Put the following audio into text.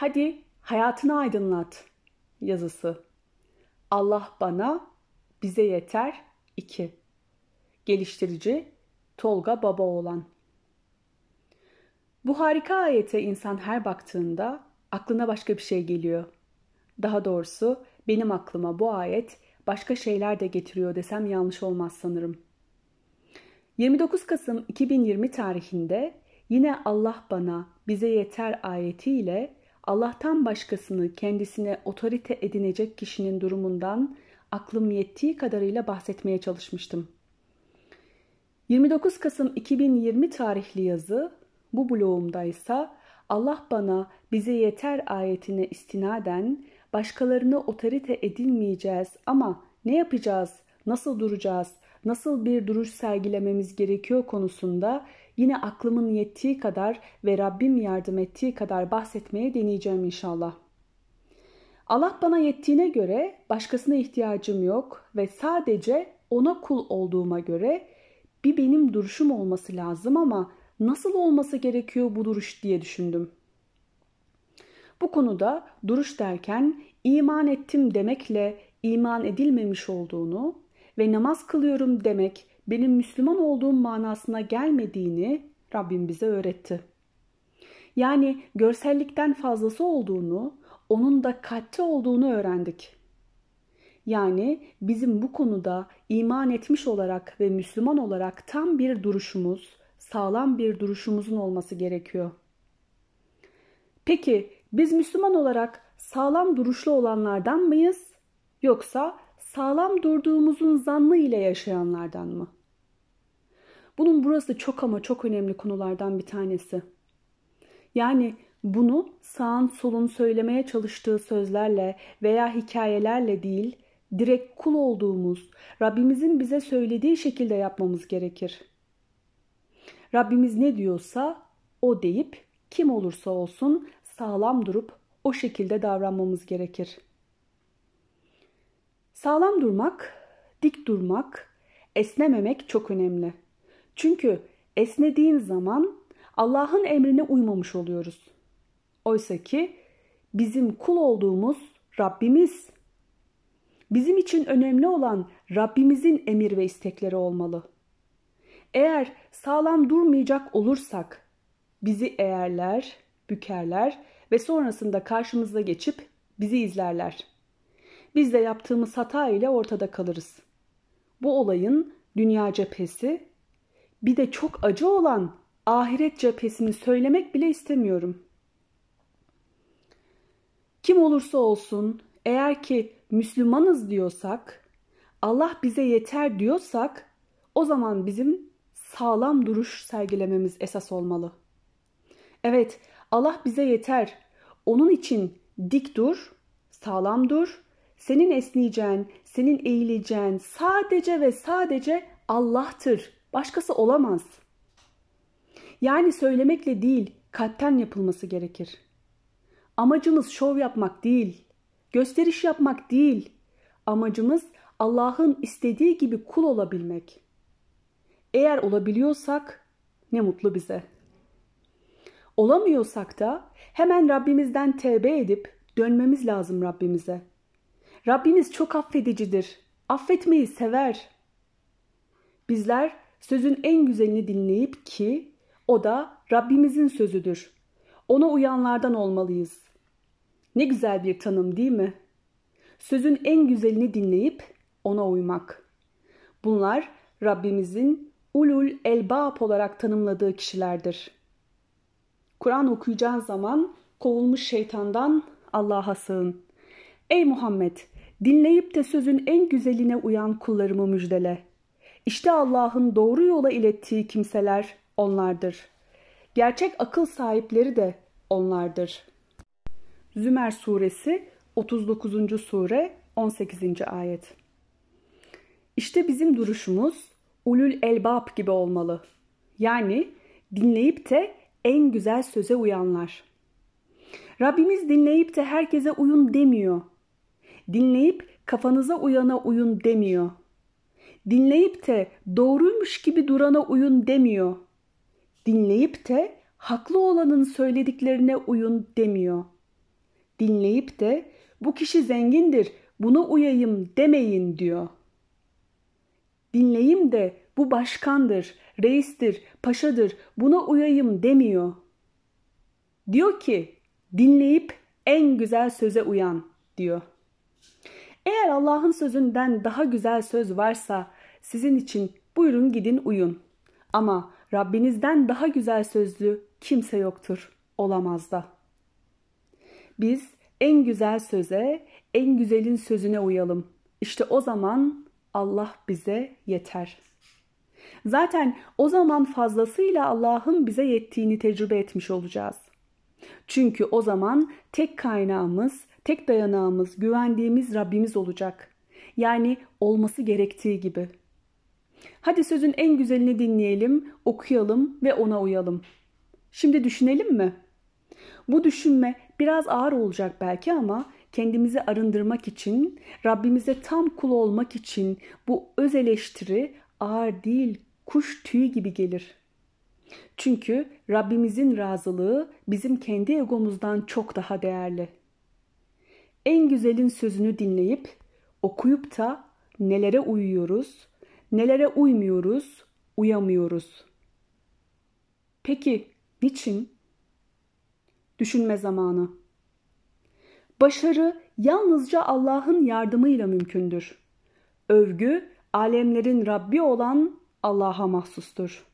Hadi hayatını aydınlat yazısı. Allah bana, bize yeter 2. Geliştirici Tolga Babaoğlan Bu harika ayete insan her baktığında aklına başka bir şey geliyor. Daha doğrusu benim aklıma bu ayet başka şeyler de getiriyor desem yanlış olmaz sanırım. 29 Kasım 2020 tarihinde yine Allah bana bize yeter ayetiyle Allah'tan başkasını kendisine otorite edinecek kişinin durumundan aklım yettiği kadarıyla bahsetmeye çalışmıştım. 29 Kasım 2020 tarihli yazı bu blogumda ise Allah bana bize yeter ayetine istinaden başkalarını otorite edinmeyeceğiz ama ne yapacağız, nasıl duracağız, nasıl bir duruş sergilememiz gerekiyor konusunda yine aklımın yettiği kadar ve Rabbim yardım ettiği kadar bahsetmeye deneyeceğim inşallah. Allah bana yettiğine göre başkasına ihtiyacım yok ve sadece ona kul olduğuma göre bir benim duruşum olması lazım ama nasıl olması gerekiyor bu duruş diye düşündüm. Bu konuda duruş derken iman ettim demekle iman edilmemiş olduğunu ve namaz kılıyorum demek benim Müslüman olduğum manasına gelmediğini Rabbim bize öğretti. Yani görsellikten fazlası olduğunu, onun da kalpte olduğunu öğrendik. Yani bizim bu konuda iman etmiş olarak ve Müslüman olarak tam bir duruşumuz, sağlam bir duruşumuzun olması gerekiyor. Peki biz Müslüman olarak sağlam duruşlu olanlardan mıyız yoksa sağlam durduğumuzun zannı ile yaşayanlardan mı? Bunun burası çok ama çok önemli konulardan bir tanesi. Yani bunu sağın solun söylemeye çalıştığı sözlerle veya hikayelerle değil, direkt kul olduğumuz, Rabbimizin bize söylediği şekilde yapmamız gerekir. Rabbimiz ne diyorsa o deyip kim olursa olsun sağlam durup o şekilde davranmamız gerekir. Sağlam durmak, dik durmak, esnememek çok önemli. Çünkü esnediğin zaman Allah'ın emrine uymamış oluyoruz. Oysa ki bizim kul olduğumuz Rabbimiz. Bizim için önemli olan Rabbimizin emir ve istekleri olmalı. Eğer sağlam durmayacak olursak bizi eğerler, bükerler ve sonrasında karşımıza geçip bizi izlerler. Biz de yaptığımız hata ile ortada kalırız. Bu olayın dünya cephesi bir de çok acı olan ahiret cephesini söylemek bile istemiyorum. Kim olursa olsun eğer ki Müslümanız diyorsak, Allah bize yeter diyorsak o zaman bizim sağlam duruş sergilememiz esas olmalı. Evet, Allah bize yeter. Onun için dik dur, sağlam dur. Senin esneyeceğin, senin eğileceğin sadece ve sadece Allah'tır. Başkası olamaz. Yani söylemekle değil, kalpten yapılması gerekir. Amacımız şov yapmak değil, gösteriş yapmak değil. Amacımız Allah'ın istediği gibi kul olabilmek. Eğer olabiliyorsak ne mutlu bize. Olamıyorsak da hemen Rabbimizden tevbe edip dönmemiz lazım Rabbimize. Rabbimiz çok affedicidir. Affetmeyi sever. Bizler sözün en güzelini dinleyip ki o da Rabbimizin sözüdür. Ona uyanlardan olmalıyız. Ne güzel bir tanım değil mi? Sözün en güzelini dinleyip ona uymak. Bunlar Rabbimizin ulul elbab olarak tanımladığı kişilerdir. Kur'an okuyacağın zaman kovulmuş şeytandan Allah'a sığın. Ey Muhammed! Dinleyip de sözün en güzeline uyan kullarımı müjdele. İşte Allah'ın doğru yola ilettiği kimseler onlardır. Gerçek akıl sahipleri de onlardır. Zümer suresi 39. sure 18. ayet. İşte bizim duruşumuz ulul elbab gibi olmalı. Yani dinleyip de en güzel söze uyanlar. Rabbimiz dinleyip de herkese uyun demiyor. Dinleyip kafanıza uyana uyun demiyor. Dinleyip de doğruymuş gibi durana uyun demiyor. Dinleyip de haklı olanın söylediklerine uyun demiyor. dinleyip de bu kişi zengindir, buna uyayım demeyin diyor. Dinleyim de bu başkandır, reistir, paşadır, buna uyayım demiyor. Diyor ki dinleyip en güzel söze uyan diyor. Eğer Allah'ın sözünden daha güzel söz varsa sizin için buyurun gidin uyun. Ama Rabbinizden daha güzel sözlü kimse yoktur, olamaz da. Biz en güzel söze, en güzelin sözüne uyalım. İşte o zaman Allah bize yeter. Zaten o zaman fazlasıyla Allah'ın bize yettiğini tecrübe etmiş olacağız. Çünkü o zaman tek kaynağımız, tek dayanağımız, güvendiğimiz Rabbimiz olacak. Yani olması gerektiği gibi. Hadi sözün en güzelini dinleyelim, okuyalım ve ona uyalım. Şimdi düşünelim mi? Bu düşünme biraz ağır olacak belki ama kendimizi arındırmak için, Rabbimize tam kul olmak için bu öz eleştiri ağır değil, kuş tüyü gibi gelir. Çünkü Rabbimizin razılığı bizim kendi egomuzdan çok daha değerli. En güzelin sözünü dinleyip, okuyup da nelere uyuyoruz, nelere uymuyoruz, uyamıyoruz. Peki niçin? Düşünme zamanı. Başarı yalnızca Allah'ın yardımıyla mümkündür. Övgü alemlerin Rabbi olan Allah'a mahsustur.